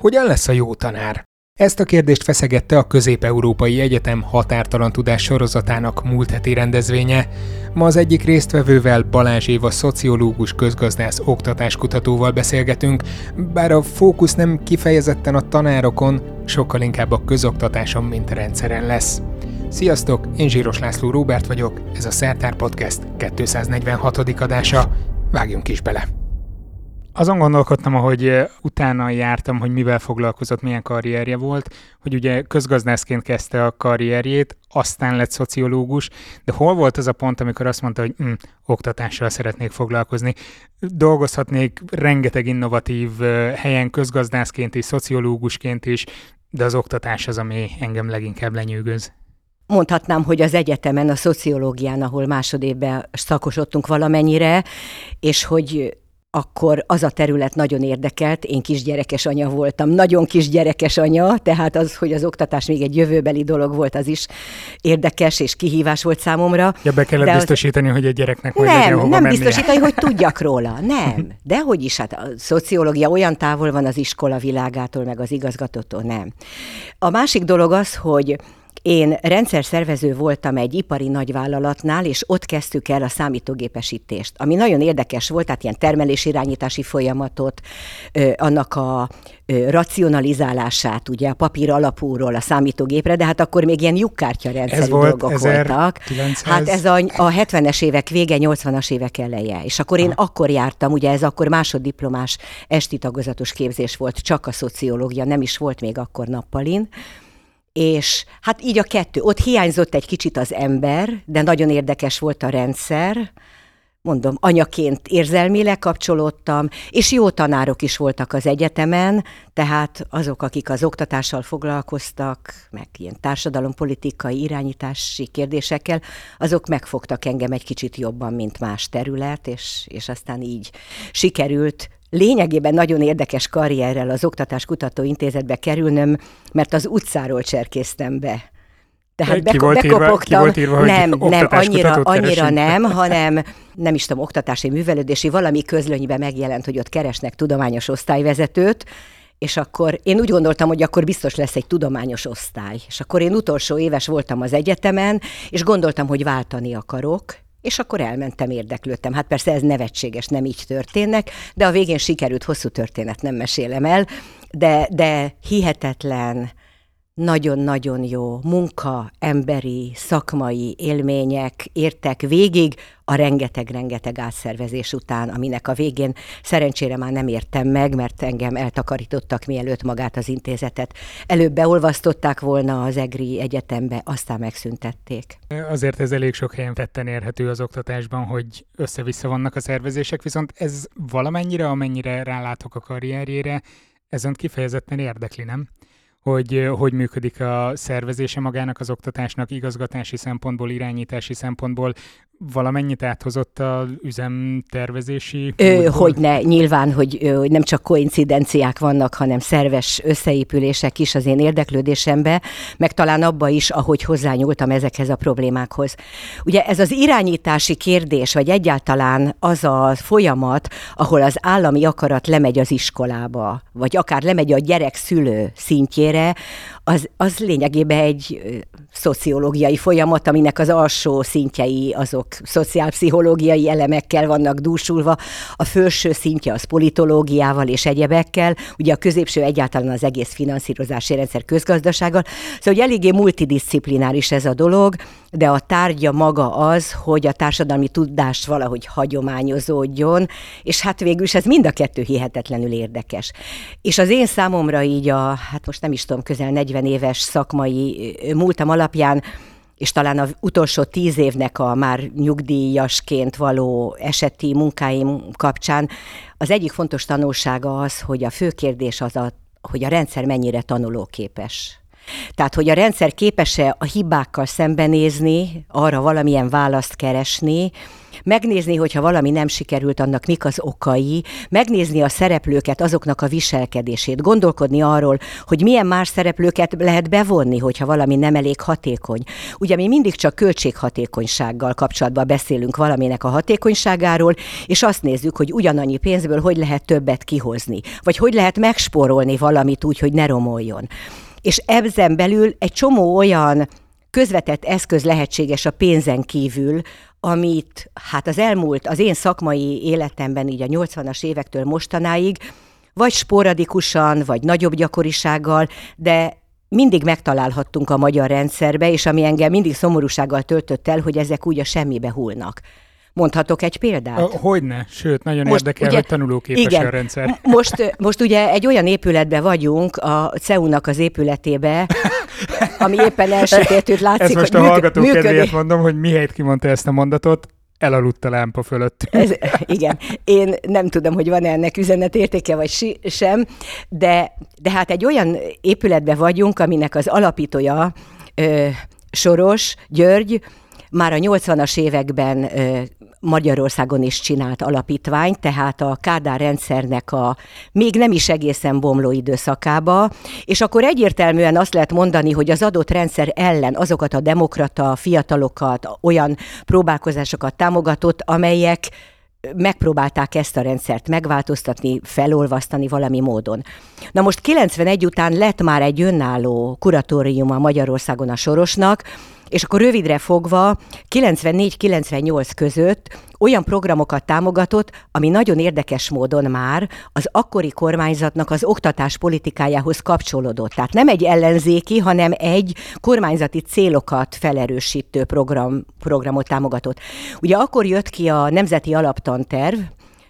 Hogyan lesz a jó tanár? Ezt a kérdést feszegette a Közép-Európai Egyetem határtalan tudás sorozatának múlt heti rendezvénye. Ma az egyik résztvevővel Balázs Éva szociológus közgazdász oktatáskutatóval beszélgetünk, bár a fókusz nem kifejezetten a tanárokon, sokkal inkább a közoktatáson, mint rendszeren lesz. Sziasztok, én Zsíros László Róbert vagyok, ez a Szertár Podcast 246. adása. Vágjunk is bele! Azon gondolkodtam, ahogy utána jártam, hogy mivel foglalkozott, milyen karrierje volt, hogy ugye közgazdászként kezdte a karrierjét, aztán lett szociológus, de hol volt az a pont, amikor azt mondta, hogy hm, oktatással szeretnék foglalkozni. Dolgozhatnék rengeteg innovatív helyen közgazdászként is, szociológusként is, de az oktatás az, ami engem leginkább lenyűgöz. Mondhatnám, hogy az egyetemen, a szociológián, ahol másodévben szakosodtunk valamennyire, és hogy akkor az a terület nagyon érdekelt, én kisgyerekes anya voltam, nagyon kisgyerekes anya, tehát az, hogy az oktatás még egy jövőbeli dolog volt, az is érdekes és kihívás volt számomra. Ja, be kellett de biztosítani, az... hogy egy gyereknek majd nem, Nem mennie. biztosítani, hogy tudjak róla, nem. De hogy is, hát a szociológia olyan távol van az iskola világától, meg az igazgatótól, nem. A másik dolog az, hogy én rendszerszervező voltam egy ipari nagyvállalatnál, és ott kezdtük el a számítógépesítést, ami nagyon érdekes volt, tehát ilyen termelésirányítási folyamatot, annak a racionalizálását, ugye a papír alapúról a számítógépre, de hát akkor még ilyen lyukkártya rendszerű ez volt dolgok 1900... voltak. Hát ez a, a 70-es évek vége, 80-as évek eleje. És akkor én ha. akkor jártam, ugye ez akkor másoddiplomás esti tagozatos képzés volt, csak a szociológia, nem is volt még akkor nappalin és hát így a kettő. Ott hiányzott egy kicsit az ember, de nagyon érdekes volt a rendszer. Mondom, anyaként érzelmileg kapcsolódtam, és jó tanárok is voltak az egyetemen, tehát azok, akik az oktatással foglalkoztak, meg ilyen társadalompolitikai irányítási kérdésekkel, azok megfogtak engem egy kicsit jobban, mint más terület, és, és aztán így sikerült lényegében nagyon érdekes karrierrel az Oktatás Kutató Intézetbe kerülnöm, mert az utcáról cserkésztem be. Tehát ki volt bekopogtam. Írva, ki volt írva, nem, nem, annyira, annyira nem, hanem nem is tudom, oktatási művelődési, valami közlönyben megjelent, hogy ott keresnek tudományos osztályvezetőt, és akkor én úgy gondoltam, hogy akkor biztos lesz egy tudományos osztály. És akkor én utolsó éves voltam az egyetemen, és gondoltam, hogy váltani akarok, és akkor elmentem, érdeklődtem. Hát persze ez nevetséges, nem így történnek, de a végén sikerült, hosszú történet nem mesélem el, de, de hihetetlen, nagyon-nagyon jó munka, emberi, szakmai élmények értek végig a rengeteg-rengeteg átszervezés után, aminek a végén szerencsére már nem értem meg, mert engem eltakarítottak mielőtt magát az intézetet. Előbb beolvasztották volna az EGRI egyetembe, aztán megszüntették. Azért ez elég sok helyen tetten érhető az oktatásban, hogy össze-vissza vannak a szervezések, viszont ez valamennyire, amennyire rálátok a karrierjére, ez kifejezetten érdekli, nem? Hogy hogy működik a szervezése magának az oktatásnak igazgatási szempontból, irányítási szempontból, valamennyit áthozott a üzemtervezési? Ö, hogy ne, nyilván, hogy ö, nem csak koincidenciák vannak, hanem szerves összeépülések is az én érdeklődésembe, meg talán abba is, ahogy hozzányúltam ezekhez a problémákhoz. Ugye ez az irányítási kérdés, vagy egyáltalán az a folyamat, ahol az állami akarat lemegy az iskolába, vagy akár lemegy a gyerek szülő szintjére, végére, az, az lényegében egy szociológiai folyamat, aminek az alsó szintjei azok szociálpszichológiai elemekkel vannak dúsulva, a felső szintje az politológiával és egyebekkel, ugye a középső egyáltalán az egész finanszírozási rendszer közgazdasággal, szóval hogy eléggé multidisciplináris ez a dolog, de a tárgya maga az, hogy a társadalmi tudást valahogy hagyományozódjon, és hát végül is ez mind a kettő hihetetlenül érdekes. És az én számomra így a, hát most nem is tudom, közel 40 éves szakmai múltam alapján és talán az utolsó tíz évnek a már nyugdíjasként való eseti munkáim kapcsán az egyik fontos tanulsága az, hogy a fő kérdés az, a, hogy a rendszer mennyire tanulóképes. Tehát, hogy a rendszer képes-e a hibákkal szembenézni, arra valamilyen választ keresni, megnézni, hogyha valami nem sikerült, annak mik az okai, megnézni a szereplőket, azoknak a viselkedését, gondolkodni arról, hogy milyen más szereplőket lehet bevonni, hogyha valami nem elég hatékony. Ugye mi mindig csak költséghatékonysággal kapcsolatban beszélünk valaminek a hatékonyságáról, és azt nézzük, hogy ugyanannyi pénzből hogy lehet többet kihozni, vagy hogy lehet megspórolni valamit úgy, hogy ne romoljon. És ebben belül egy csomó olyan közvetett eszköz lehetséges a pénzen kívül, amit hát az elmúlt, az én szakmai életemben így a 80-as évektől mostanáig, vagy sporadikusan, vagy nagyobb gyakorisággal, de mindig megtalálhattunk a magyar rendszerbe, és ami engem mindig szomorúsággal töltött el, hogy ezek úgy a semmibe hullnak. Mondhatok egy példát? Hogyne, sőt, nagyon most, érdekel, ugye, hogy tanulóképes igen, a rendszer. Most, most ugye egy olyan épületbe vagyunk, a CEU-nak az épületébe, ami éppen elsötétült, látszik, Ez most a hallgató kedvéért mondom, hogy mihelyt kimondta ezt a mondatot, elaludt a lámpa fölött. Ez, igen, én nem tudom, hogy van-e ennek üzenetértéke, vagy si, sem, de, de hát egy olyan épületbe vagyunk, aminek az alapítója ö, Soros György, már a 80-as években Magyarországon is csinált alapítvány, tehát a Kádár rendszernek a még nem is egészen bomló időszakába, és akkor egyértelműen azt lehet mondani, hogy az adott rendszer ellen azokat a demokrata fiatalokat, olyan próbálkozásokat támogatott, amelyek megpróbálták ezt a rendszert megváltoztatni, felolvasztani valami módon. Na most 91 után lett már egy önálló kuratórium a Magyarországon a Sorosnak, és akkor rövidre fogva 94-98 között olyan programokat támogatott, ami nagyon érdekes módon már az akkori kormányzatnak az oktatás politikájához kapcsolódott. Tehát nem egy ellenzéki, hanem egy kormányzati célokat felerősítő program, programot támogatott. Ugye akkor jött ki a Nemzeti Alaptanterv,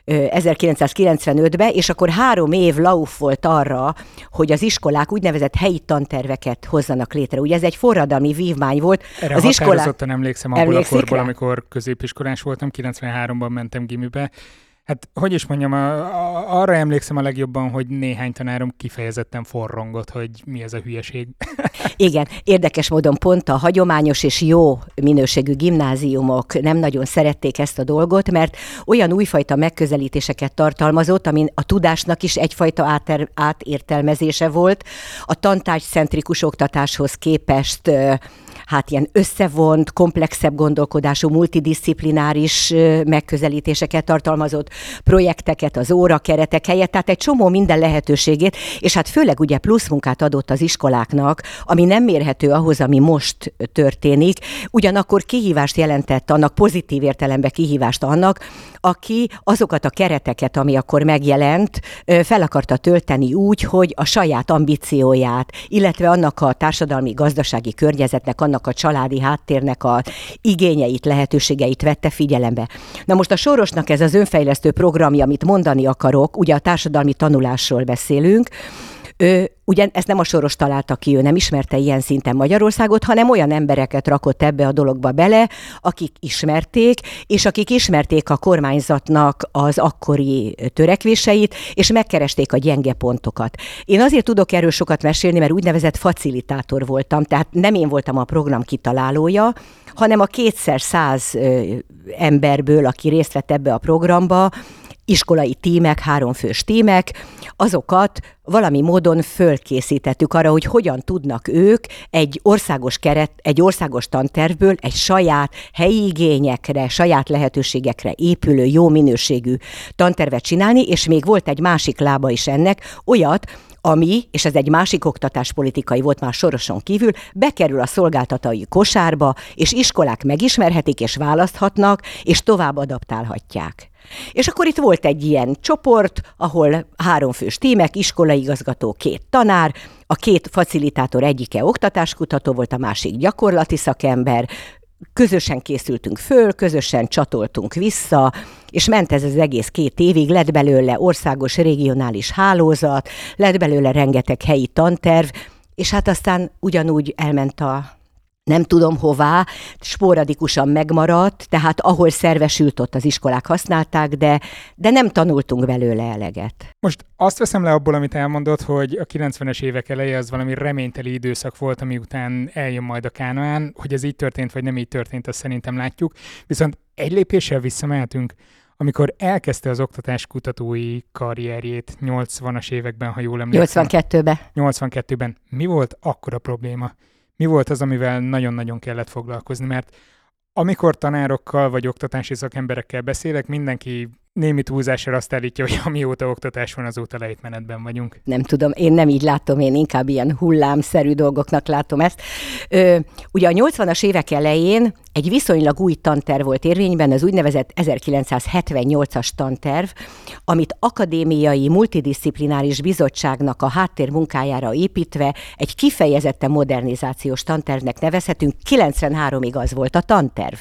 1995-ben, és akkor három év lauf volt arra, hogy az iskolák úgynevezett helyi tanterveket hozzanak létre. Ugye ez egy forradalmi vívmány volt. Erre az iskolák... emlékszem abból a korból, amikor középiskolás voltam, 93-ban mentem gimibe, Hát, hogy is mondjam, a, a, arra emlékszem a legjobban, hogy néhány tanárom kifejezetten forrongott, hogy mi ez a hülyeség. Igen, érdekes módon pont a hagyományos és jó minőségű gimnáziumok nem nagyon szerették ezt a dolgot, mert olyan újfajta megközelítéseket tartalmazott, amin a tudásnak is egyfajta áter, átértelmezése volt, a tantárgycentrikus oktatáshoz képest hát ilyen összevont, komplexebb gondolkodású, multidisziplináris megközelítéseket tartalmazott projekteket az órakeretek helyett, tehát egy csomó minden lehetőségét, és hát főleg ugye plusz munkát adott az iskoláknak, ami nem mérhető ahhoz, ami most történik, ugyanakkor kihívást jelentett annak, pozitív értelemben kihívást annak, aki azokat a kereteket, ami akkor megjelent, fel akarta tölteni úgy, hogy a saját ambícióját, illetve annak a társadalmi, gazdasági környezetnek, annak a családi háttérnek a igényeit, lehetőségeit vette figyelembe. Na most a Sorosnak ez az önfejlesztő programja, amit mondani akarok, ugye a társadalmi tanulásról beszélünk, ő, ugye ezt nem a Soros találta ki, ő nem ismerte ilyen szinten Magyarországot, hanem olyan embereket rakott ebbe a dologba bele, akik ismerték, és akik ismerték a kormányzatnak az akkori törekvéseit, és megkeresték a gyenge pontokat. Én azért tudok erről sokat mesélni, mert úgynevezett facilitátor voltam, tehát nem én voltam a program kitalálója, hanem a kétszer száz emberből, aki részt vett ebbe a programba, iskolai tímek, háromfős tímek, azokat valami módon fölkészítettük arra, hogy hogyan tudnak ők egy országos keret, egy országos tantervből egy saját helyi igényekre, saját lehetőségekre épülő, jó minőségű tantervet csinálni, és még volt egy másik lába is ennek, olyat, ami, és ez egy másik oktatáspolitikai volt már soroson kívül, bekerül a szolgáltatói kosárba, és iskolák megismerhetik, és választhatnak, és tovább adaptálhatják. És akkor itt volt egy ilyen csoport, ahol háromfős tímek, iskolai igazgató, két tanár, a két facilitátor egyike oktatáskutató volt, a másik gyakorlati szakember, közösen készültünk föl, közösen csatoltunk vissza, és ment ez az egész két évig, lett belőle országos regionális hálózat, lett belőle rengeteg helyi tanterv, és hát aztán ugyanúgy elment a nem tudom hová, sporadikusan megmaradt, tehát ahol szervesült, ott az iskolák használták, de, de nem tanultunk belőle eleget. Most azt veszem le abból, amit elmondott, hogy a 90-es évek eleje az valami reményteli időszak volt, ami után eljön majd a Kánoán, hogy ez így történt, vagy nem így történt, azt szerintem látjuk. Viszont egy lépéssel visszamehetünk, amikor elkezdte az oktatás kutatói karrierjét 80-as években, ha jól emlékszem. 82-ben. 82-ben. Mi volt akkor a probléma? Mi volt az, amivel nagyon-nagyon kellett foglalkozni, mert amikor tanárokkal vagy oktatási szakemberekkel beszélek, mindenki némi túlzásra azt állítja, hogy amióta oktatás van, azóta lejtmenetben vagyunk. Nem tudom, én nem így látom, én inkább ilyen hullámszerű dolgoknak látom ezt. Ö, ugye a 80-as évek elején egy viszonylag új tanterv volt érvényben, az úgynevezett 1978-as tanterv, amit akadémiai multidisziplináris bizottságnak a háttérmunkájára építve egy kifejezetten modernizációs tantervnek nevezhetünk, 93-ig az volt a tanterv.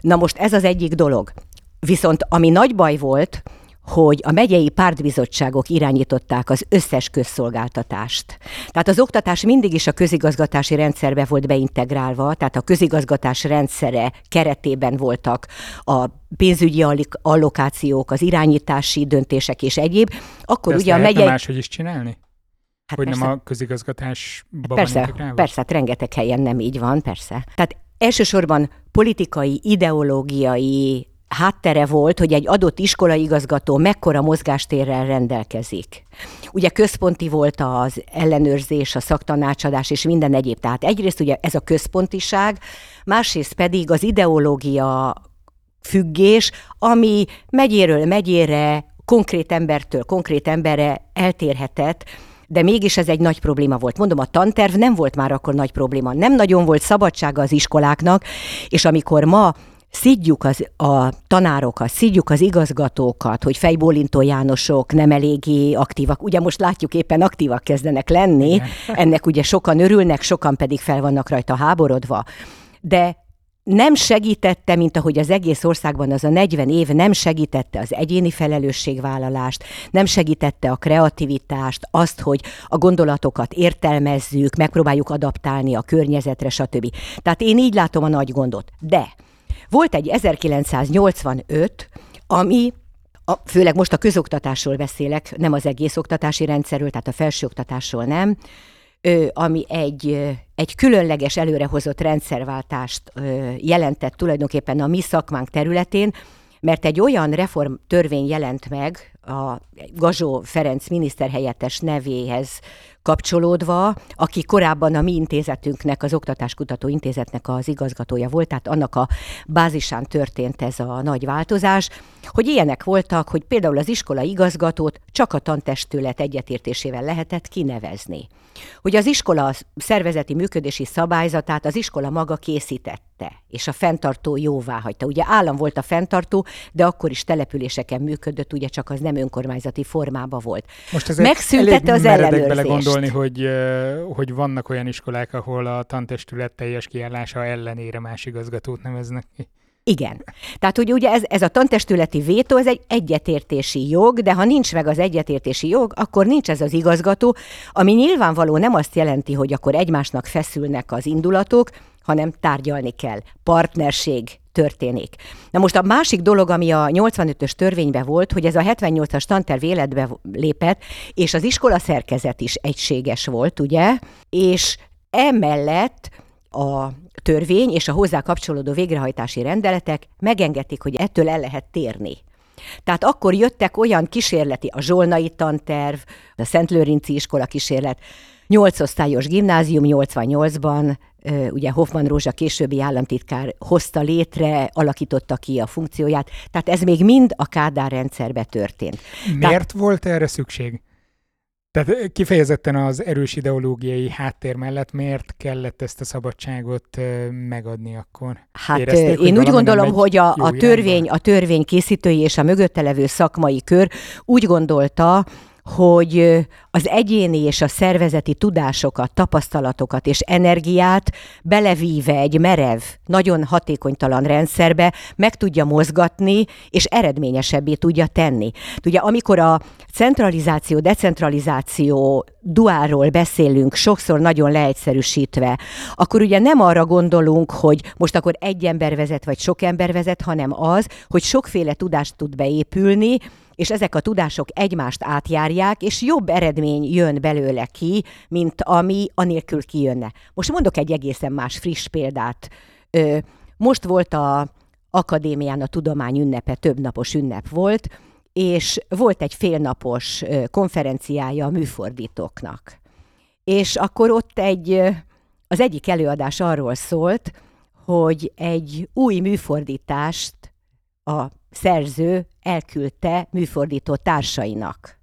Na most ez az egyik dolog. Viszont ami nagy baj volt, hogy a megyei pártbizottságok irányították az összes közszolgáltatást. Tehát az oktatás mindig is a közigazgatási rendszerbe volt beintegrálva, tehát a közigazgatás rendszere keretében voltak a pénzügyi allokációk, az irányítási döntések és egyéb. Akkor De ugye a megyei... máshogy is csinálni? Hát hogy persze. nem a közigazgatásban persze, persze, hát rengeteg helyen nem így van, persze. Tehát elsősorban politikai, ideológiai háttere volt, hogy egy adott iskolaigazgató mekkora mozgástérrel rendelkezik. Ugye központi volt az ellenőrzés, a szaktanácsadás és minden egyéb. Tehát egyrészt ugye ez a központiság, másrészt pedig az ideológia függés, ami megyéről megyére, konkrét embertől konkrét emberre eltérhetett, de mégis ez egy nagy probléma volt. Mondom, a tanterv nem volt már akkor nagy probléma. Nem nagyon volt szabadsága az iskoláknak, és amikor ma szidjuk az, a tanárokat, szidjuk az igazgatókat, hogy fejbólintó Jánosok nem eléggé aktívak. Ugye most látjuk éppen aktívak kezdenek lenni, Igen. ennek ugye sokan örülnek, sokan pedig fel vannak rajta háborodva. De nem segítette, mint ahogy az egész országban az a 40 év nem segítette az egyéni felelősségvállalást, nem segítette a kreativitást, azt, hogy a gondolatokat értelmezzük, megpróbáljuk adaptálni a környezetre, stb. Tehát én így látom a nagy gondot. De volt egy 1985, ami a, főleg most a közoktatásról beszélek, nem az egész oktatási rendszerről, tehát a felsőoktatásról nem, ö, ami egy, egy különleges előrehozott rendszerváltást ö, jelentett tulajdonképpen a mi szakmánk területén, mert egy olyan reform törvény jelent meg a Gazsó Ferenc miniszterhelyettes nevéhez kapcsolódva, aki korábban a mi intézetünknek, az Oktatáskutató Intézetnek az igazgatója volt, tehát annak a bázisán történt ez a nagy változás, hogy ilyenek voltak, hogy például az iskola igazgatót csak a tantestület egyetértésével lehetett kinevezni. Hogy az iskola szervezeti működési szabályzatát az iskola maga készítette, és a fenntartó jóvá hagyta. Ugye állam volt a fenntartó, de akkor is településeken működött, ugye csak az nem önkormányzati formába volt. Most ez Megszüntette az ellenőrzést gondolni, hogy, hogy vannak olyan iskolák, ahol a tantestület teljes kiállása ellenére más igazgatót neveznek ki. Igen. Tehát, hogy ugye ez, ez a tantestületi vétó, ez egy egyetértési jog, de ha nincs meg az egyetértési jog, akkor nincs ez az igazgató, ami nyilvánvaló nem azt jelenti, hogy akkor egymásnak feszülnek az indulatok, hanem tárgyalni kell. Partnerség történik. Na most a másik dolog, ami a 85-ös törvényben volt, hogy ez a 78-as tanterv életbe lépett, és az iskola szerkezet is egységes volt, ugye? És emellett a törvény és a hozzá kapcsolódó végrehajtási rendeletek megengedték, hogy ettől el lehet térni. Tehát akkor jöttek olyan kísérleti, a Zsolnai tanterv, a Szent Lőrinci iskola kísérlet, nyolc osztályos gimnázium 88-ban, ugye Hoffman Rózsa későbbi államtitkár hozta létre, alakította ki a funkcióját, tehát ez még mind a Kádár rendszerbe történt. Miért tehát, volt erre szükség? Tehát kifejezetten az erős ideológiai háttér mellett miért kellett ezt a szabadságot megadni akkor? Hát Érezték, én úgy gondolom, hogy a, a, törvény, a törvény készítői és a mögötte levő szakmai kör úgy gondolta, hogy az egyéni és a szervezeti tudásokat, tapasztalatokat és energiát belevíve egy merev, nagyon hatékonytalan rendszerbe meg tudja mozgatni, és eredményesebbé tudja tenni. Ugye amikor a centralizáció, decentralizáció duáról beszélünk, sokszor nagyon leegyszerűsítve, akkor ugye nem arra gondolunk, hogy most akkor egy ember vezet, vagy sok ember vezet, hanem az, hogy sokféle tudást tud beépülni, és ezek a tudások egymást átjárják, és jobb eredmény jön belőle ki, mint ami anélkül kijönne. Most mondok egy egészen más friss példát. Most volt a akadémián a tudomány ünnepe, több napos ünnep volt, és volt egy félnapos konferenciája a műfordítóknak. És akkor ott egy, az egyik előadás arról szólt, hogy egy új műfordítást a szerző elküldte műfordító társainak.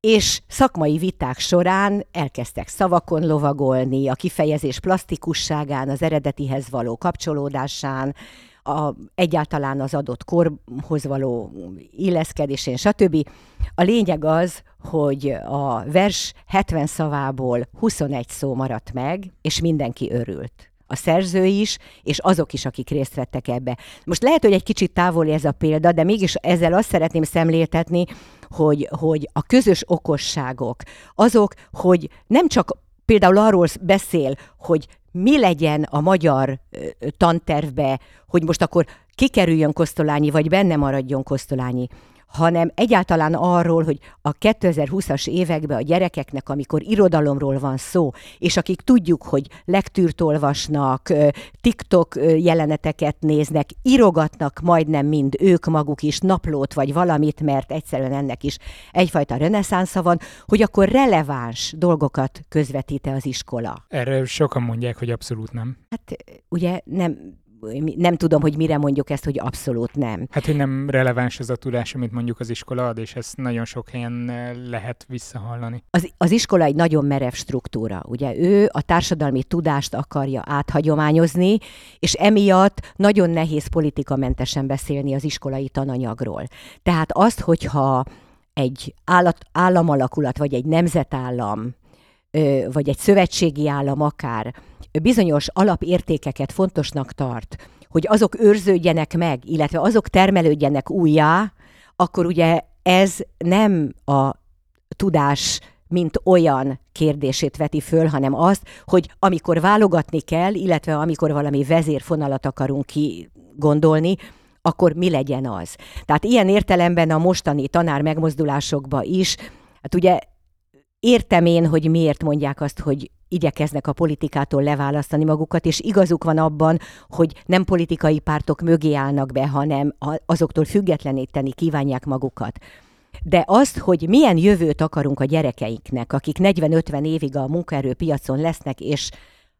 És szakmai viták során elkezdtek szavakon lovagolni, a kifejezés plastikusságán, az eredetihez való kapcsolódásán, a, egyáltalán az adott korhoz való illeszkedésén, stb. A lényeg az, hogy a vers 70 szavából 21 szó maradt meg, és mindenki örült a szerző is, és azok is, akik részt vettek ebbe. Most lehet, hogy egy kicsit távoli ez a példa, de mégis ezzel azt szeretném szemléltetni, hogy, hogy a közös okosságok, azok, hogy nem csak például arról beszél, hogy mi legyen a magyar tantervbe, hogy most akkor kikerüljön Kosztolányi, vagy benne maradjon Kosztolányi, hanem egyáltalán arról, hogy a 2020-as években a gyerekeknek, amikor irodalomról van szó, és akik tudjuk, hogy lektűrt olvasnak, TikTok jeleneteket néznek, írogatnak majdnem mind ők maguk is naplót vagy valamit, mert egyszerűen ennek is egyfajta reneszánsza van, hogy akkor releváns dolgokat közvetít-e az iskola. Erre sokan mondják, hogy abszolút nem. Hát ugye nem nem tudom, hogy mire mondjuk ezt, hogy abszolút nem. Hát, hogy nem releváns ez a tudás, amit mondjuk az iskola ad, és ezt nagyon sok helyen eh, lehet visszahallani. Az, az iskola egy nagyon merev struktúra. Ugye ő a társadalmi tudást akarja áthagyományozni, és emiatt nagyon nehéz politikamentesen beszélni az iskolai tananyagról. Tehát azt, hogyha egy állat, államalakulat, vagy egy nemzetállam, vagy egy szövetségi állam akár bizonyos alapértékeket fontosnak tart, hogy azok őrződjenek meg, illetve azok termelődjenek újjá, akkor ugye ez nem a tudás mint olyan kérdését veti föl, hanem azt, hogy amikor válogatni kell, illetve amikor valami vezérfonalat akarunk ki gondolni, akkor mi legyen az. Tehát ilyen értelemben a mostani tanár megmozdulásokba is, hát ugye értem én, hogy miért mondják azt, hogy igyekeznek a politikától leválasztani magukat, és igazuk van abban, hogy nem politikai pártok mögé állnak be, hanem azoktól függetleníteni kívánják magukat. De azt, hogy milyen jövőt akarunk a gyerekeinknek, akik 40-50 évig a munkaerőpiacon lesznek, és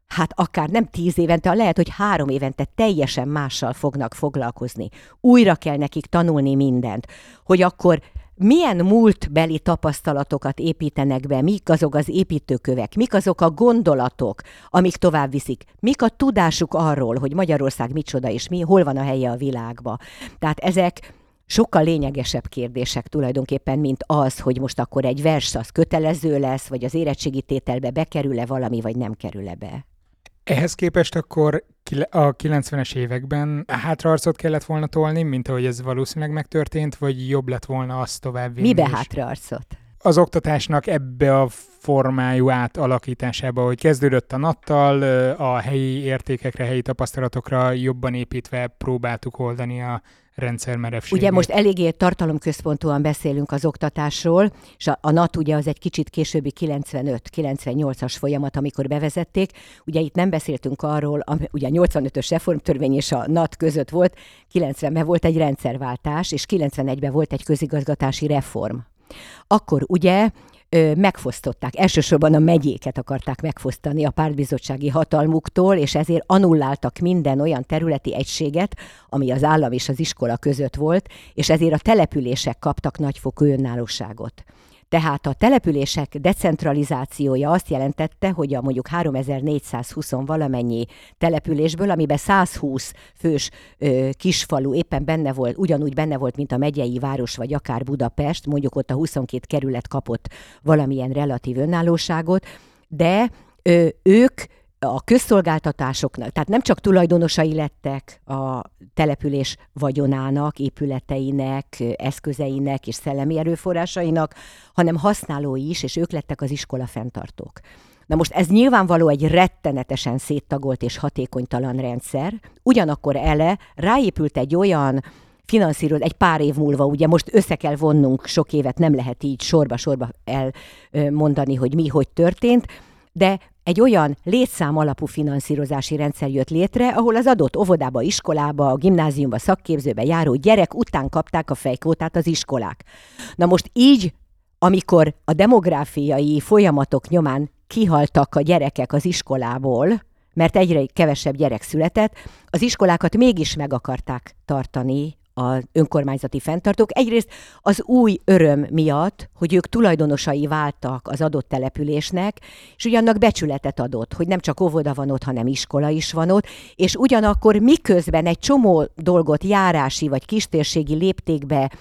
hát akár nem tíz évente, lehet, hogy három évente teljesen mással fognak foglalkozni. Újra kell nekik tanulni mindent, hogy akkor milyen múltbeli tapasztalatokat építenek be, mik azok az építőkövek, mik azok a gondolatok, amik tovább viszik, mik a tudásuk arról, hogy Magyarország micsoda és mi, hol van a helye a világba. Tehát ezek sokkal lényegesebb kérdések tulajdonképpen, mint az, hogy most akkor egy vers az kötelező lesz, vagy az érettségi tételbe bekerül-e valami, vagy nem kerül-e be. Ehhez képest akkor a 90-es években hátraarcot kellett volna tolni, mint ahogy ez valószínűleg megtörtént, vagy jobb lett volna azt tovább vinni? Mibe hátraarcot? Az oktatásnak ebbe a formájú átalakításába, hogy kezdődött a nattal, a helyi értékekre, helyi tapasztalatokra jobban építve próbáltuk oldani a rendszermerevségét. Ugye most eléggé tartalomközpontúan beszélünk az oktatásról, és a, a NAT ugye az egy kicsit későbbi 95-98-as folyamat, amikor bevezették. Ugye itt nem beszéltünk arról, ami, ugye a 85-ös reformtörvény és a NAT között volt, 90-ben volt egy rendszerváltás, és 91-ben volt egy közigazgatási reform. Akkor ugye megfosztották, elsősorban a megyéket akarták megfosztani a pártbizottsági hatalmuktól, és ezért anulláltak minden olyan területi egységet, ami az állam és az iskola között volt, és ezért a települések kaptak nagyfokú önállóságot. Tehát a települések decentralizációja azt jelentette, hogy a mondjuk 3420 valamennyi településből, amiben 120 fős ö, kisfalu éppen benne volt, ugyanúgy benne volt, mint a megyei város, vagy akár Budapest, mondjuk ott a 22 kerület kapott valamilyen relatív önállóságot, de ö, ők a közszolgáltatásoknak, tehát nem csak tulajdonosai lettek a település vagyonának, épületeinek, eszközeinek és szellemi erőforrásainak, hanem használói is, és ők lettek az iskola fenntartók. Na most ez nyilvánvaló egy rettenetesen széttagolt és hatékonytalan rendszer, ugyanakkor ele ráépült egy olyan finanszíroz egy pár év múlva, ugye most össze kell vonnunk, sok évet nem lehet így sorba-sorba elmondani, hogy mi, hogy történt, de egy olyan létszám alapú finanszírozási rendszer jött létre, ahol az adott óvodába, iskolába, gimnáziumba, szakképzőbe járó gyerek után kapták a fejkvótát az iskolák. Na most így, amikor a demográfiai folyamatok nyomán kihaltak a gyerekek az iskolából, mert egyre kevesebb gyerek született, az iskolákat mégis meg akarták tartani az önkormányzati fenntartók. Egyrészt az új öröm miatt, hogy ők tulajdonosai váltak az adott településnek, és ugyannak becsületet adott, hogy nem csak óvoda van ott, hanem iskola is van ott, és ugyanakkor miközben egy csomó dolgot járási vagy kistérségi léptékbe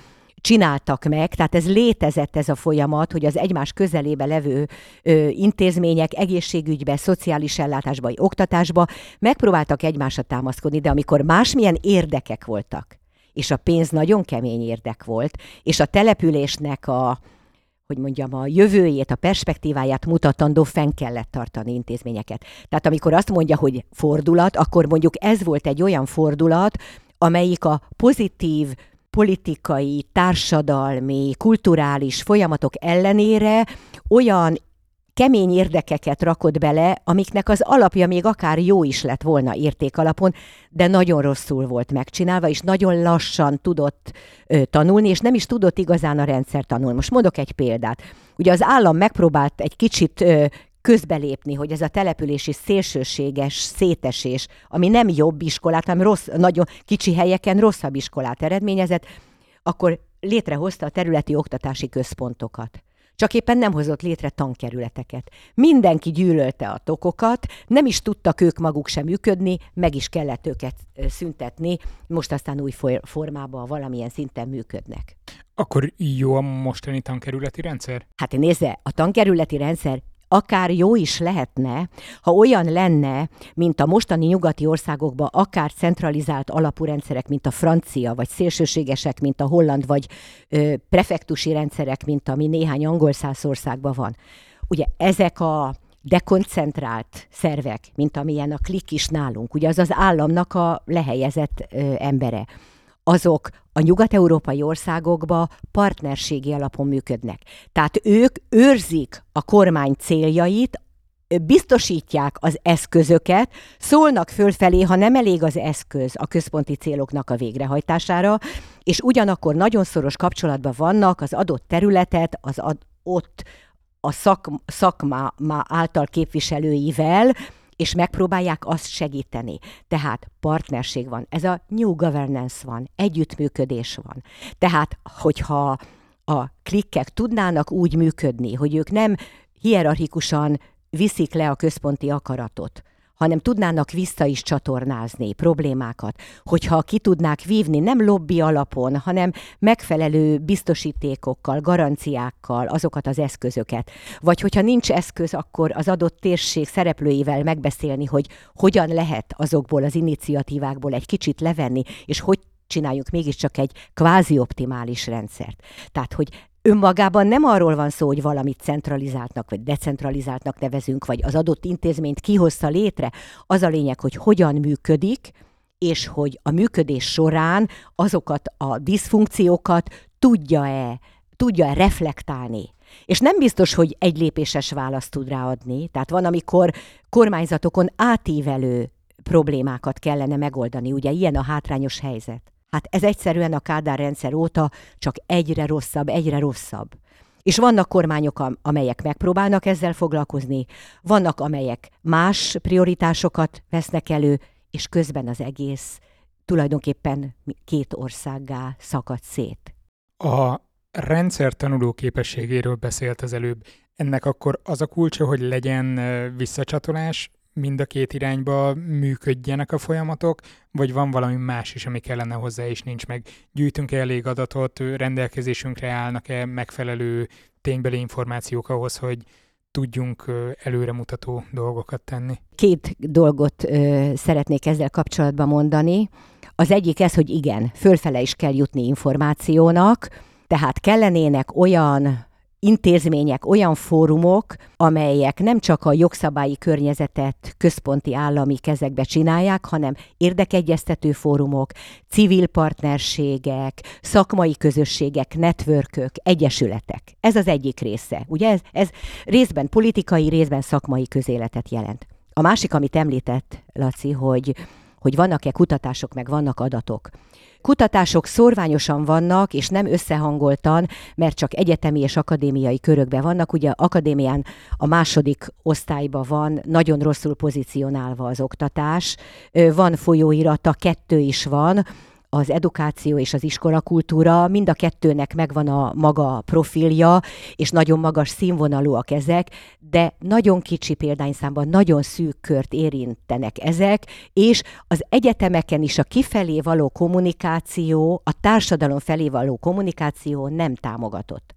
csináltak meg, tehát ez létezett ez a folyamat, hogy az egymás közelébe levő ö, intézmények egészségügybe, szociális ellátásba, oktatásba megpróbáltak egymásra támaszkodni, de amikor másmilyen érdekek voltak, és a pénz nagyon kemény érdek volt, és a településnek a, hogy mondjam, a jövőjét, a perspektíváját mutatandó fenn kellett tartani intézményeket. Tehát amikor azt mondja, hogy fordulat, akkor mondjuk ez volt egy olyan fordulat, amelyik a pozitív politikai, társadalmi, kulturális folyamatok ellenére olyan kemény érdekeket rakott bele, amiknek az alapja még akár jó is lett volna értékalapon, de nagyon rosszul volt megcsinálva, és nagyon lassan tudott ö, tanulni, és nem is tudott igazán a rendszer tanulni. Most mondok egy példát. Ugye az állam megpróbált egy kicsit ö, közbelépni, hogy ez a települési szélsőséges szétesés, ami nem jobb iskolát, hanem rossz, nagyon kicsi helyeken rosszabb iskolát eredményezett, akkor létrehozta a területi oktatási központokat csak éppen nem hozott létre tankerületeket. Mindenki gyűlölte a tokokat, nem is tudtak ők maguk sem működni, meg is kellett őket szüntetni, most aztán új formában valamilyen szinten működnek. Akkor jó a mostani tankerületi rendszer? Hát nézze, a tankerületi rendszer akár jó is lehetne, ha olyan lenne, mint a mostani nyugati országokban akár centralizált alapú rendszerek, mint a francia, vagy szélsőségesek, mint a holland, vagy ö, prefektusi rendszerek, mint ami néhány angol országban van. Ugye ezek a dekoncentrált szervek, mint amilyen a klik is nálunk, ugye az az államnak a lehelyezett ö, embere azok a nyugat-európai országokba partnerségi alapon működnek. Tehát ők őrzik a kormány céljait, biztosítják az eszközöket, szólnak fölfelé, ha nem elég az eszköz a központi céloknak a végrehajtására, és ugyanakkor nagyon szoros kapcsolatban vannak az adott területet, az ad, ott a szak, szakma által képviselőivel, és megpróbálják azt segíteni. Tehát partnerség van, ez a new governance van, együttműködés van. Tehát, hogyha a klikkek tudnának úgy működni, hogy ők nem hierarchikusan viszik le a központi akaratot, hanem tudnának vissza is csatornázni problémákat, hogyha ki tudnák vívni nem lobby alapon, hanem megfelelő biztosítékokkal, garanciákkal azokat az eszközöket. Vagy hogyha nincs eszköz, akkor az adott térség szereplőivel megbeszélni, hogy hogyan lehet azokból az iniciatívákból egy kicsit levenni, és hogy csináljuk mégiscsak egy kvázi optimális rendszert. Tehát, hogy önmagában nem arról van szó, hogy valamit centralizáltnak vagy decentralizáltnak nevezünk, vagy az adott intézményt kihozta létre. Az a lényeg, hogy hogyan működik, és hogy a működés során azokat a diszfunkciókat tudja-e, tudja-e reflektálni. És nem biztos, hogy egy lépéses választ tud ráadni. Tehát van, amikor kormányzatokon átívelő problémákat kellene megoldani. Ugye ilyen a hátrányos helyzet. Hát ez egyszerűen a Kádár rendszer óta csak egyre rosszabb, egyre rosszabb. És vannak kormányok, amelyek megpróbálnak ezzel foglalkozni, vannak, amelyek más prioritásokat vesznek elő, és közben az egész tulajdonképpen két országgá szakad szét. A rendszer tanuló képességéről beszélt az előbb. Ennek akkor az a kulcsa, hogy legyen visszacsatolás, mind a két irányba működjenek a folyamatok, vagy van valami más is, ami kellene hozzá, és nincs meg. Gyűjtünk-e elég adatot, rendelkezésünkre állnak-e megfelelő ténybeli információk ahhoz, hogy tudjunk előremutató dolgokat tenni? Két dolgot ö, szeretnék ezzel kapcsolatban mondani. Az egyik ez, hogy igen, fölfele is kell jutni információnak, tehát kellenének olyan intézmények, olyan fórumok, amelyek nem csak a jogszabályi környezetet központi állami kezekbe csinálják, hanem érdekegyeztető fórumok, civil partnerségek, szakmai közösségek, networkök, egyesületek. Ez az egyik része. Ugye ez, ez részben politikai, részben szakmai közéletet jelent. A másik, amit említett, Laci, hogy hogy vannak-e kutatások, meg vannak adatok. Kutatások szorványosan vannak, és nem összehangoltan, mert csak egyetemi és akadémiai körökben vannak. Ugye akadémián a második osztályban van, nagyon rosszul pozícionálva az oktatás. Van folyóirata, kettő is van, az edukáció és az iskolakultúra, mind a kettőnek megvan a maga profilja, és nagyon magas színvonalúak ezek, de nagyon kicsi példányszámban nagyon szűk kört érintenek ezek, és az egyetemeken is a kifelé való kommunikáció, a társadalom felé való kommunikáció nem támogatott.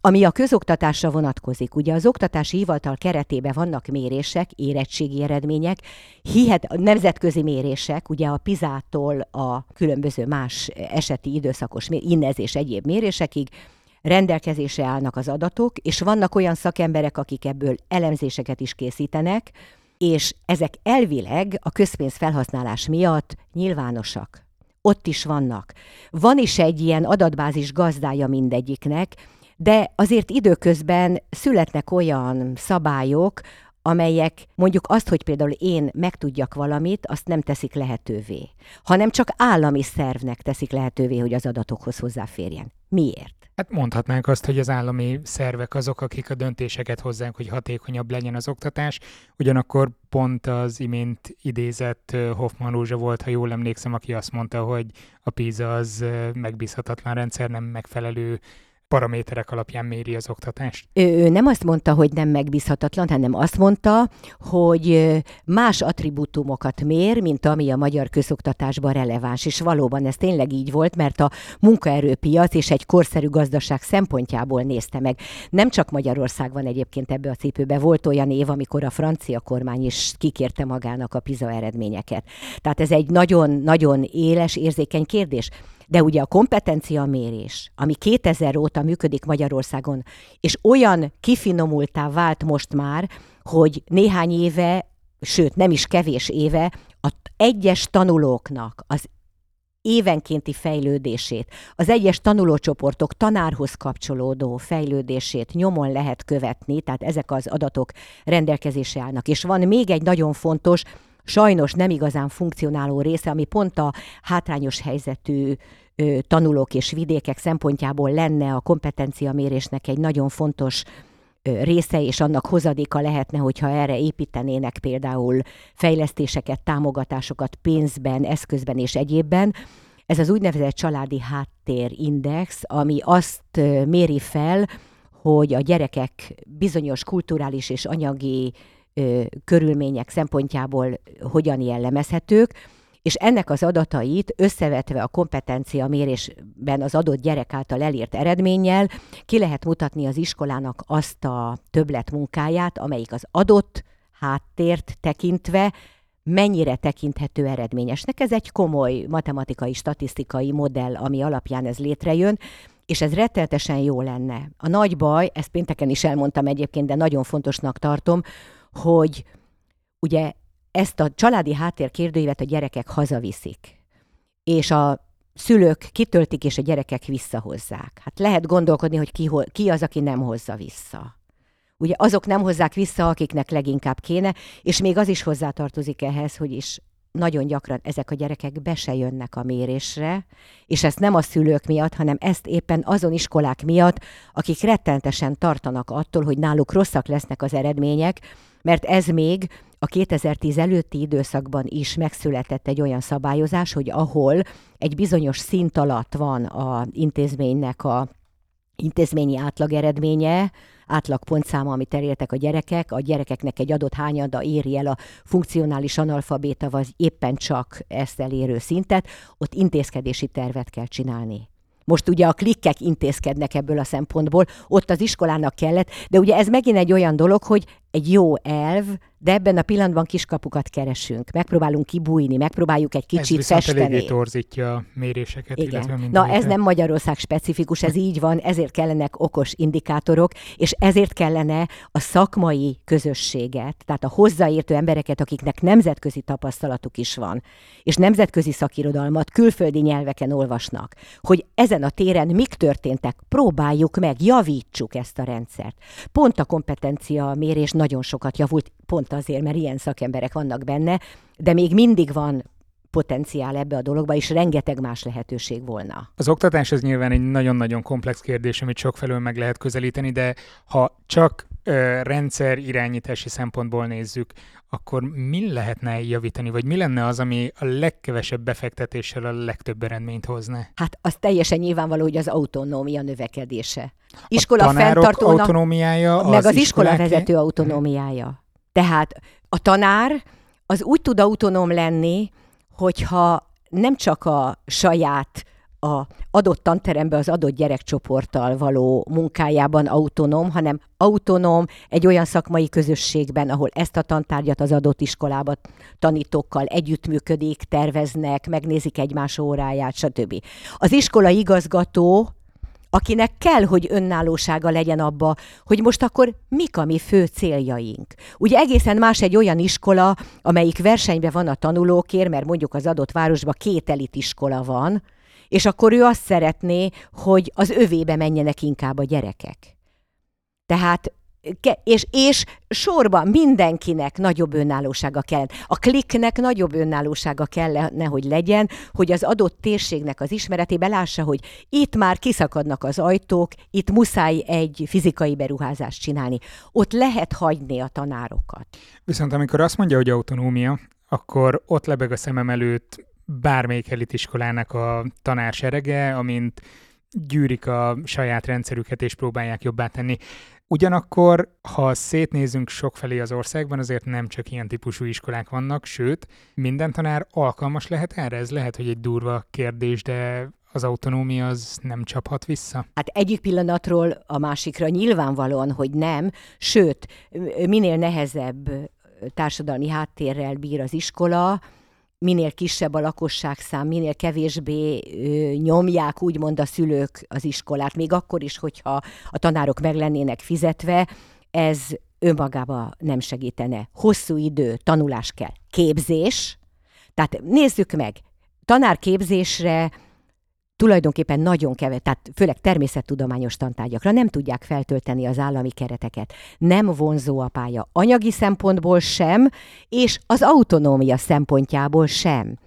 Ami a közoktatásra vonatkozik, ugye az oktatási hivatal keretében vannak mérések, érettségi eredmények, hihet, nemzetközi mérések, ugye a PISA-tól a különböző más eseti időszakos innezés egyéb mérésekig, rendelkezésre állnak az adatok, és vannak olyan szakemberek, akik ebből elemzéseket is készítenek, és ezek elvileg a közpénz felhasználás miatt nyilvánosak. Ott is vannak. Van is egy ilyen adatbázis gazdája mindegyiknek, de azért időközben születnek olyan szabályok, amelyek mondjuk azt, hogy például én megtudjak valamit, azt nem teszik lehetővé, hanem csak állami szervnek teszik lehetővé, hogy az adatokhoz hozzáférjen. Miért? Hát mondhatnánk azt, hogy az állami szervek azok, akik a döntéseket hozzák, hogy hatékonyabb legyen az oktatás. Ugyanakkor pont az imént idézett Hoffman Rózsa volt, ha jól emlékszem, aki azt mondta, hogy a PISA az megbízhatatlan rendszer, nem megfelelő paraméterek alapján méri az oktatást? Ő, nem azt mondta, hogy nem megbízhatatlan, hanem azt mondta, hogy más attribútumokat mér, mint ami a magyar közoktatásban releváns. És valóban ez tényleg így volt, mert a munkaerőpiac és egy korszerű gazdaság szempontjából nézte meg. Nem csak Magyarország van egyébként ebbe a cipőbe. Volt olyan év, amikor a francia kormány is kikérte magának a PISA eredményeket. Tehát ez egy nagyon-nagyon éles, érzékeny kérdés. De ugye a kompetencia mérés, ami 2000 óta működik Magyarországon, és olyan kifinomultá vált most már, hogy néhány éve, sőt nem is kevés éve, a egyes tanulóknak az évenkénti fejlődését, az egyes tanulócsoportok tanárhoz kapcsolódó fejlődését nyomon lehet követni, tehát ezek az adatok rendelkezésre állnak. És van még egy nagyon fontos, sajnos nem igazán funkcionáló része, ami pont a hátrányos helyzetű tanulók és vidékek szempontjából lenne a kompetenciamérésnek egy nagyon fontos része, és annak hozadéka lehetne, hogyha erre építenének például fejlesztéseket, támogatásokat pénzben, eszközben és egyébben. Ez az úgynevezett családi háttérindex, ami azt méri fel, hogy a gyerekek bizonyos kulturális és anyagi ö, körülmények szempontjából hogyan jellemezhetők, és ennek az adatait összevetve a kompetencia mérésben az adott gyerek által elért eredménnyel ki lehet mutatni az iskolának azt a többletmunkáját, amelyik az adott háttért tekintve mennyire tekinthető eredményesnek. Ez egy komoly matematikai, statisztikai modell, ami alapján ez létrejön, és ez rettenetesen jó lenne. A nagy baj, ezt pénteken is elmondtam egyébként, de nagyon fontosnak tartom, hogy ugye ezt a családi háttér kérdőívet a gyerekek hazaviszik, és a szülők kitöltik, és a gyerekek visszahozzák. Hát lehet gondolkodni, hogy ki, ki az, aki nem hozza vissza. Ugye azok nem hozzák vissza, akiknek leginkább kéne, és még az is hozzátartozik ehhez, hogy is nagyon gyakran ezek a gyerekek be se jönnek a mérésre, és ezt nem a szülők miatt, hanem ezt éppen azon iskolák miatt, akik rettentesen tartanak attól, hogy náluk rosszak lesznek az eredmények, mert ez még a 2010 előtti időszakban is megszületett egy olyan szabályozás, hogy ahol egy bizonyos szint alatt van a intézménynek a intézményi átlag eredménye, átlag pontszáma, amit elértek a gyerekek, a gyerekeknek egy adott hányada éri el a funkcionális analfabéta, vagy éppen csak ezt elérő szintet, ott intézkedési tervet kell csinálni. Most ugye a klikkek intézkednek ebből a szempontból, ott az iskolának kellett, de ugye ez megint egy olyan dolog, hogy egy jó elv, de ebben a pillanatban kiskapukat keresünk. Megpróbálunk kibújni, megpróbáljuk egy kicsit ez festeni. Ez torzítja a méréseket. Igen. Na ez nem Magyarország specifikus, ez így van, ezért kellenek okos indikátorok, és ezért kellene a szakmai közösséget, tehát a hozzáértő embereket, akiknek nemzetközi tapasztalatuk is van, és nemzetközi szakirodalmat külföldi nyelveken olvasnak, hogy ezen a téren mik történtek, próbáljuk meg, javítsuk ezt a rendszert. Pont a kompetencia mérés nagyon sokat javult, pont azért, mert ilyen szakemberek vannak benne, de még mindig van potenciál ebbe a dologba, és rengeteg más lehetőség volna. Az oktatás ez nyilván egy nagyon-nagyon komplex kérdés, amit sokfelől meg lehet közelíteni, de ha csak rendszer irányítási szempontból nézzük, akkor mi lehetne javítani, vagy mi lenne az, ami a legkevesebb befektetéssel a legtöbb eredményt hozna? Hát az teljesen nyilvánvaló, hogy az autonómia növekedése. Iskola a fenntartónak, autonómiája, meg az, az iskola vezető autonómiája. Tehát a tanár az úgy tud autonóm lenni, hogyha nem csak a saját a adott tanterembe az adott gyerekcsoporttal való munkájában autonóm, hanem autonóm egy olyan szakmai közösségben, ahol ezt a tantárgyat az adott iskolába tanítókkal együttműködik, terveznek, megnézik egymás óráját, stb. Az iskola igazgató akinek kell, hogy önállósága legyen abba, hogy most akkor mik a mi fő céljaink. Ugye egészen más egy olyan iskola, amelyik versenyben van a tanulókért, mert mondjuk az adott városban két elitiskola van, és akkor ő azt szeretné, hogy az övébe menjenek inkább a gyerekek. Tehát és, és sorban mindenkinek nagyobb önállósága kell. A kliknek nagyobb önállósága kellene, hogy legyen, hogy az adott térségnek az ismeretébe lássa, hogy itt már kiszakadnak az ajtók, itt muszáj egy fizikai beruházást csinálni. Ott lehet hagyni a tanárokat. Viszont amikor azt mondja, hogy autonómia, akkor ott lebeg a szemem előtt bármelyik elitiskolának a tanárserege, amint gyűrik a saját rendszerüket és próbálják jobbá tenni. Ugyanakkor, ha szétnézünk sokfelé az országban, azért nem csak ilyen típusú iskolák vannak, sőt, minden tanár alkalmas lehet erre? Ez lehet, hogy egy durva kérdés, de az autonómia az nem csaphat vissza? Hát egyik pillanatról a másikra nyilvánvalóan, hogy nem, sőt, minél nehezebb társadalmi háttérrel bír az iskola, minél kisebb a lakosságszám, minél kevésbé ö, nyomják úgymond a szülők az iskolát, még akkor is, hogyha a tanárok meg lennének fizetve, ez önmagába nem segítene. Hosszú idő, tanulás kell. Képzés, tehát nézzük meg, tanárképzésre tulajdonképpen nagyon kevés, tehát főleg természettudományos tantárgyakra nem tudják feltölteni az állami kereteket. Nem vonzó a pálya anyagi szempontból sem, és az autonómia szempontjából sem.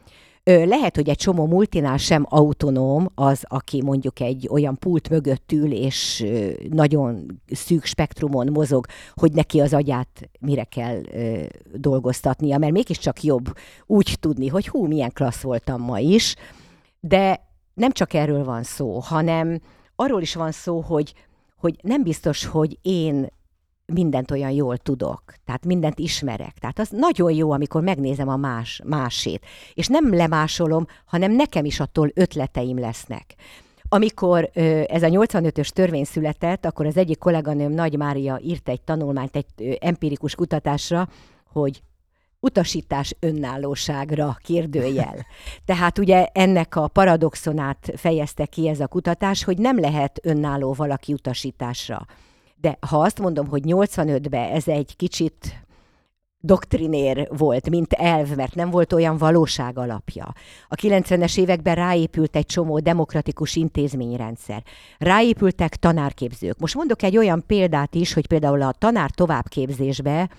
Lehet, hogy egy csomó multinál sem autonóm az, aki mondjuk egy olyan pult mögött ül, és nagyon szűk spektrumon mozog, hogy neki az agyát mire kell dolgoztatnia, mert mégiscsak jobb úgy tudni, hogy hú, milyen klassz voltam ma is, de nem csak erről van szó, hanem arról is van szó, hogy, hogy nem biztos, hogy én mindent olyan jól tudok, tehát mindent ismerek. Tehát az nagyon jó, amikor megnézem a más, másét. És nem lemásolom, hanem nekem is attól ötleteim lesznek. Amikor ez a 85-ös törvény született, akkor az egyik kolléganőm Nagy Mária írt egy tanulmányt egy empirikus kutatásra, hogy utasítás önállóságra kérdőjel. Tehát ugye ennek a paradoxonát fejezte ki ez a kutatás, hogy nem lehet önálló valaki utasításra. De ha azt mondom, hogy 85-ben ez egy kicsit doktrinér volt, mint elv, mert nem volt olyan valóság alapja. A 90-es években ráépült egy csomó demokratikus intézményrendszer. Ráépültek tanárképzők. Most mondok egy olyan példát is, hogy például a tanár továbbképzésbe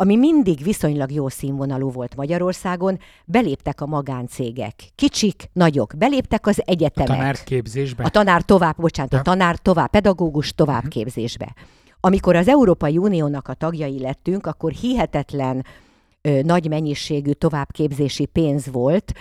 ami mindig viszonylag jó színvonalú volt Magyarországon, beléptek a magáncégek. Kicsik, nagyok, beléptek az egyetemek. A tanárképzésbe? A tanár tovább, bocsánat, a tanár tovább, pedagógus továbbképzésbe. Amikor az Európai Uniónak a tagjai lettünk, akkor hihetetlen ö, nagy mennyiségű továbbképzési pénz volt,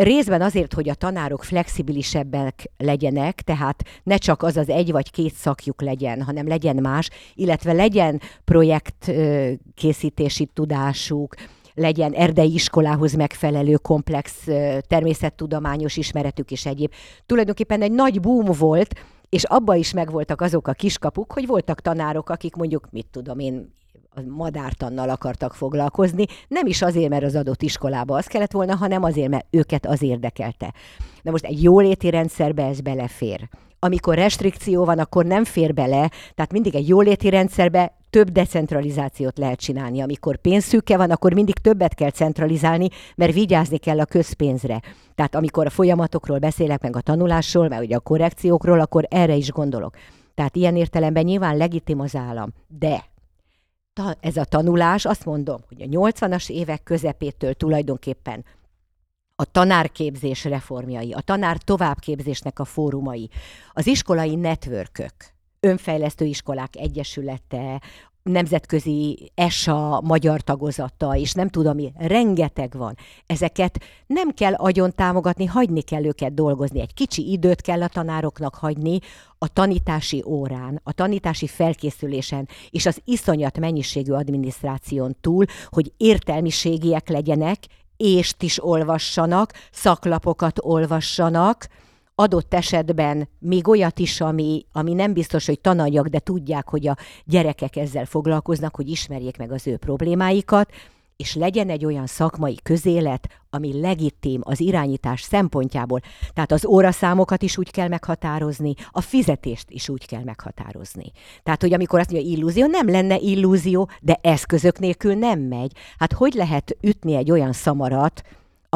Részben azért, hogy a tanárok flexibilisebbek legyenek, tehát ne csak az az egy vagy két szakjuk legyen, hanem legyen más, illetve legyen projektkészítési tudásuk, legyen erdei iskolához megfelelő komplex természettudományos ismeretük és egyéb. Tulajdonképpen egy nagy boom volt, és abba is megvoltak azok a kiskapuk, hogy voltak tanárok, akik mondjuk, mit tudom én, a madártannal akartak foglalkozni, nem is azért, mert az adott iskolába az kellett volna, hanem azért, mert őket az érdekelte. Na most egy jóléti rendszerbe ez belefér. Amikor restrikció van, akkor nem fér bele, tehát mindig egy jóléti rendszerbe több decentralizációt lehet csinálni. Amikor pénzszűke van, akkor mindig többet kell centralizálni, mert vigyázni kell a közpénzre. Tehát amikor a folyamatokról beszélek, meg a tanulásról, meg ugye a korrekciókról, akkor erre is gondolok. Tehát ilyen értelemben nyilván legitim az állam. De ez a tanulás, azt mondom, hogy a 80-as évek közepétől tulajdonképpen a tanárképzés reformjai, a tanár továbbképzésnek a fórumai, az iskolai networkök, önfejlesztő iskolák egyesülete, nemzetközi ESA magyar tagozata, és nem tudom mi, rengeteg van. Ezeket nem kell agyon támogatni, hagyni kell őket dolgozni. Egy kicsi időt kell a tanároknak hagyni a tanítási órán, a tanítási felkészülésen, és az iszonyat mennyiségű adminisztráción túl, hogy értelmiségiek legyenek, ést is olvassanak, szaklapokat olvassanak, adott esetben még olyat is, ami, ami nem biztos, hogy tananyag, de tudják, hogy a gyerekek ezzel foglalkoznak, hogy ismerjék meg az ő problémáikat, és legyen egy olyan szakmai közélet, ami legitim az irányítás szempontjából. Tehát az óraszámokat is úgy kell meghatározni, a fizetést is úgy kell meghatározni. Tehát, hogy amikor azt mondja illúzió, nem lenne illúzió, de eszközök nélkül nem megy. Hát hogy lehet ütni egy olyan szamarat,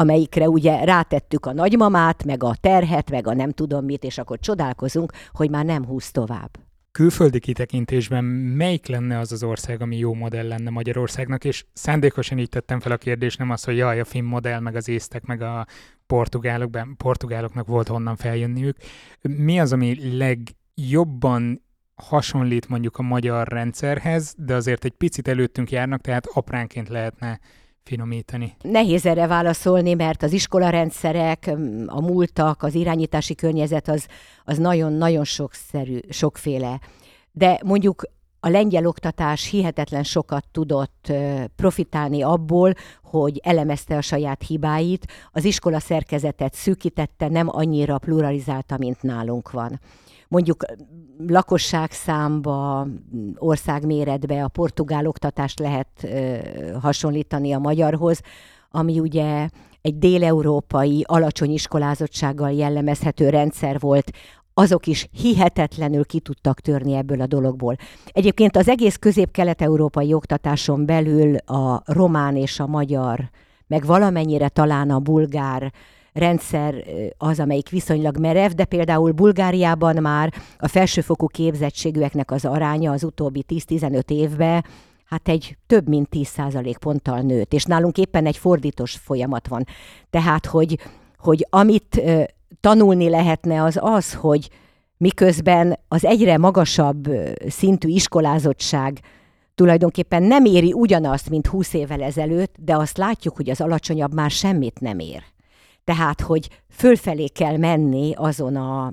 amelyikre ugye rátettük a nagymamát, meg a terhet, meg a nem tudom mit, és akkor csodálkozunk, hogy már nem húz tovább. Külföldi kitekintésben melyik lenne az az ország, ami jó modell lenne Magyarországnak, és szándékosan így tettem fel a kérdést, nem az, hogy jaj, a finn modell, meg az észtek, meg a portugálok, portugáloknak volt honnan feljönniük. Mi az, ami legjobban hasonlít mondjuk a magyar rendszerhez, de azért egy picit előttünk járnak, tehát apránként lehetne finomítani? Nehéz erre válaszolni, mert az iskolarendszerek, a múltak, az irányítási környezet az, az nagyon-nagyon sokszerű, sokféle. De mondjuk a lengyel oktatás hihetetlen sokat tudott profitálni abból, hogy elemezte a saját hibáit, az iskola szerkezetet szűkítette, nem annyira pluralizálta, mint nálunk van mondjuk lakosságszámba, országméretbe a portugál oktatást lehet hasonlítani a magyarhoz, ami ugye egy déleurópai, alacsony iskolázottsággal jellemezhető rendszer volt, azok is hihetetlenül ki tudtak törni ebből a dologból. Egyébként az egész közép-kelet-európai oktatáson belül a román és a magyar, meg valamennyire talán a bulgár rendszer az, amelyik viszonylag merev, de például Bulgáriában már a felsőfokú képzettségűeknek az aránya az utóbbi 10-15 évben hát egy több mint 10% ponttal nőtt, és nálunk éppen egy fordítós folyamat van. Tehát, hogy, hogy amit tanulni lehetne, az az, hogy miközben az egyre magasabb szintű iskolázottság tulajdonképpen nem éri ugyanazt, mint 20 évvel ezelőtt, de azt látjuk, hogy az alacsonyabb már semmit nem ér. Tehát, hogy fölfelé kell menni azon a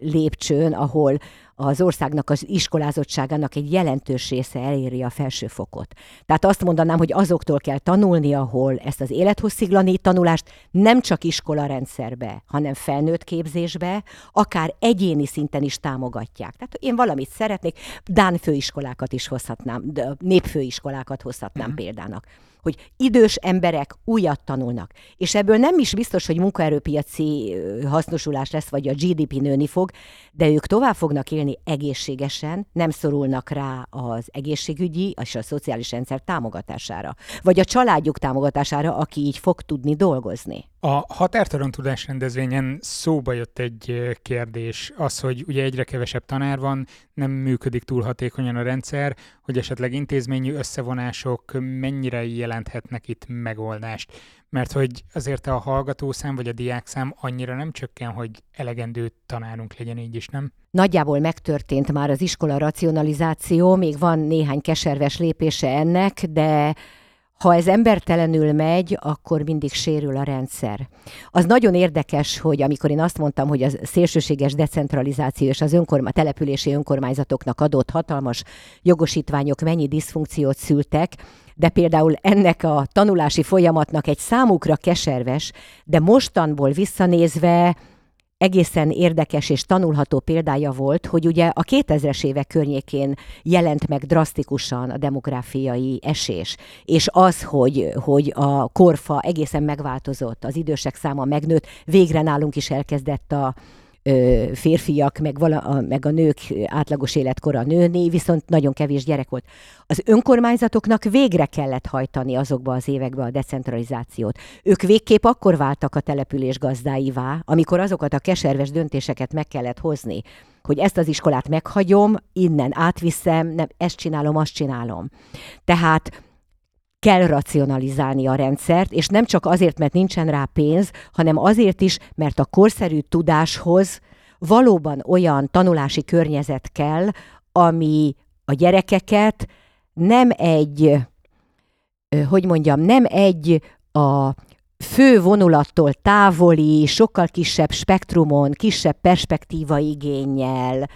lépcsőn, ahol az országnak az iskolázottságának egy jelentős része eléri a felsőfokot. Tehát azt mondanám, hogy azoktól kell tanulni, ahol ezt az élethossziglani tanulást nem csak iskolarendszerbe, hanem felnőtt képzésbe, akár egyéni szinten is támogatják. Tehát én valamit szeretnék, Dán főiskolákat is hozhatnám, népfőiskolákat hozhatnám uh-huh. példának hogy idős emberek újat tanulnak. És ebből nem is biztos, hogy munkaerőpiaci hasznosulás lesz, vagy a GDP nőni fog, de ők tovább fognak élni egészségesen, nem szorulnak rá az egészségügyi és a szociális rendszer támogatására. Vagy a családjuk támogatására, aki így fog tudni dolgozni. A határtalan tudás rendezvényen szóba jött egy kérdés, az, hogy ugye egyre kevesebb tanár van, nem működik túl hatékonyan a rendszer, hogy esetleg intézményi összevonások mennyire jelenthetnek itt megoldást. Mert hogy azért a hallgatószám vagy a diákszám annyira nem csökken, hogy elegendő tanárunk legyen így is, nem? Nagyjából megtörtént már az iskola racionalizáció, még van néhány keserves lépése ennek, de ha ez embertelenül megy, akkor mindig sérül a rendszer. Az nagyon érdekes, hogy amikor én azt mondtam, hogy a szélsőséges decentralizáció és az önkorma, települési önkormányzatoknak adott hatalmas jogosítványok mennyi diszfunkciót szültek, de például ennek a tanulási folyamatnak egy számukra keserves, de mostanból visszanézve egészen érdekes és tanulható példája volt, hogy ugye a 2000-es évek környékén jelent meg drasztikusan a demográfiai esés, és az, hogy, hogy a korfa egészen megváltozott, az idősek száma megnőtt, végre nálunk is elkezdett a, férfiak, meg, vala, a, meg a nők átlagos életkora nőni, viszont nagyon kevés gyerek volt. Az önkormányzatoknak végre kellett hajtani azokba az évekbe a decentralizációt. Ők végképp akkor váltak a település gazdáivá, amikor azokat a keserves döntéseket meg kellett hozni, hogy ezt az iskolát meghagyom, innen átviszem, nem, ezt csinálom, azt csinálom. Tehát kell racionalizálni a rendszert, és nem csak azért, mert nincsen rá pénz, hanem azért is, mert a korszerű tudáshoz valóban olyan tanulási környezet kell, ami a gyerekeket nem egy, hogy mondjam, nem egy a fő vonulattól távoli, sokkal kisebb spektrumon, kisebb perspektíva igényel,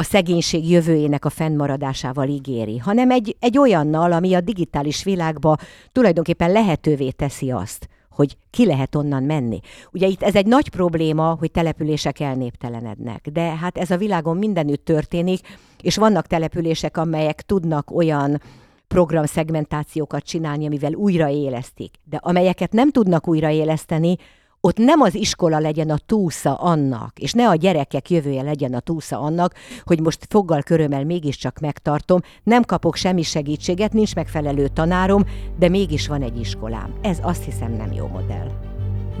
a szegénység jövőjének a fennmaradásával ígéri, hanem egy, egy olyannal, ami a digitális világba tulajdonképpen lehetővé teszi azt, hogy ki lehet onnan menni. Ugye itt ez egy nagy probléma, hogy települések elnéptelenednek, de hát ez a világon mindenütt történik, és vannak települések, amelyek tudnak olyan programszegmentációkat csinálni, amivel újraélesztik, de amelyeket nem tudnak újraéleszteni, ott nem az iskola legyen a túsza annak, és ne a gyerekek jövője legyen a túsza annak, hogy most foggal körömmel mégiscsak megtartom, nem kapok semmi segítséget, nincs megfelelő tanárom, de mégis van egy iskolám. Ez azt hiszem nem jó modell.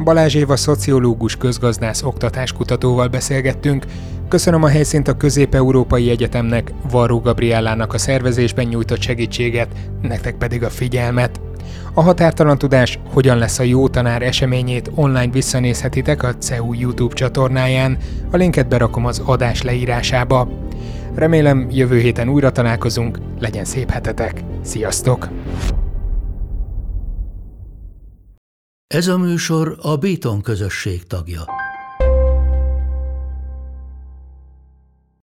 Balázs Éva szociológus közgazdász oktatáskutatóval beszélgettünk. Köszönöm a helyszínt a Közép-Európai Egyetemnek, Varró Gabriellának a szervezésben nyújtott segítséget, nektek pedig a figyelmet. A határtalan tudás hogyan lesz a jó tanár eseményét online visszanézhetitek a CEU YouTube csatornáján, a linket berakom az adás leírásába. Remélem jövő héten újra találkozunk, legyen szép hetetek, sziasztok! Ez a műsor a Béton közösség tagja.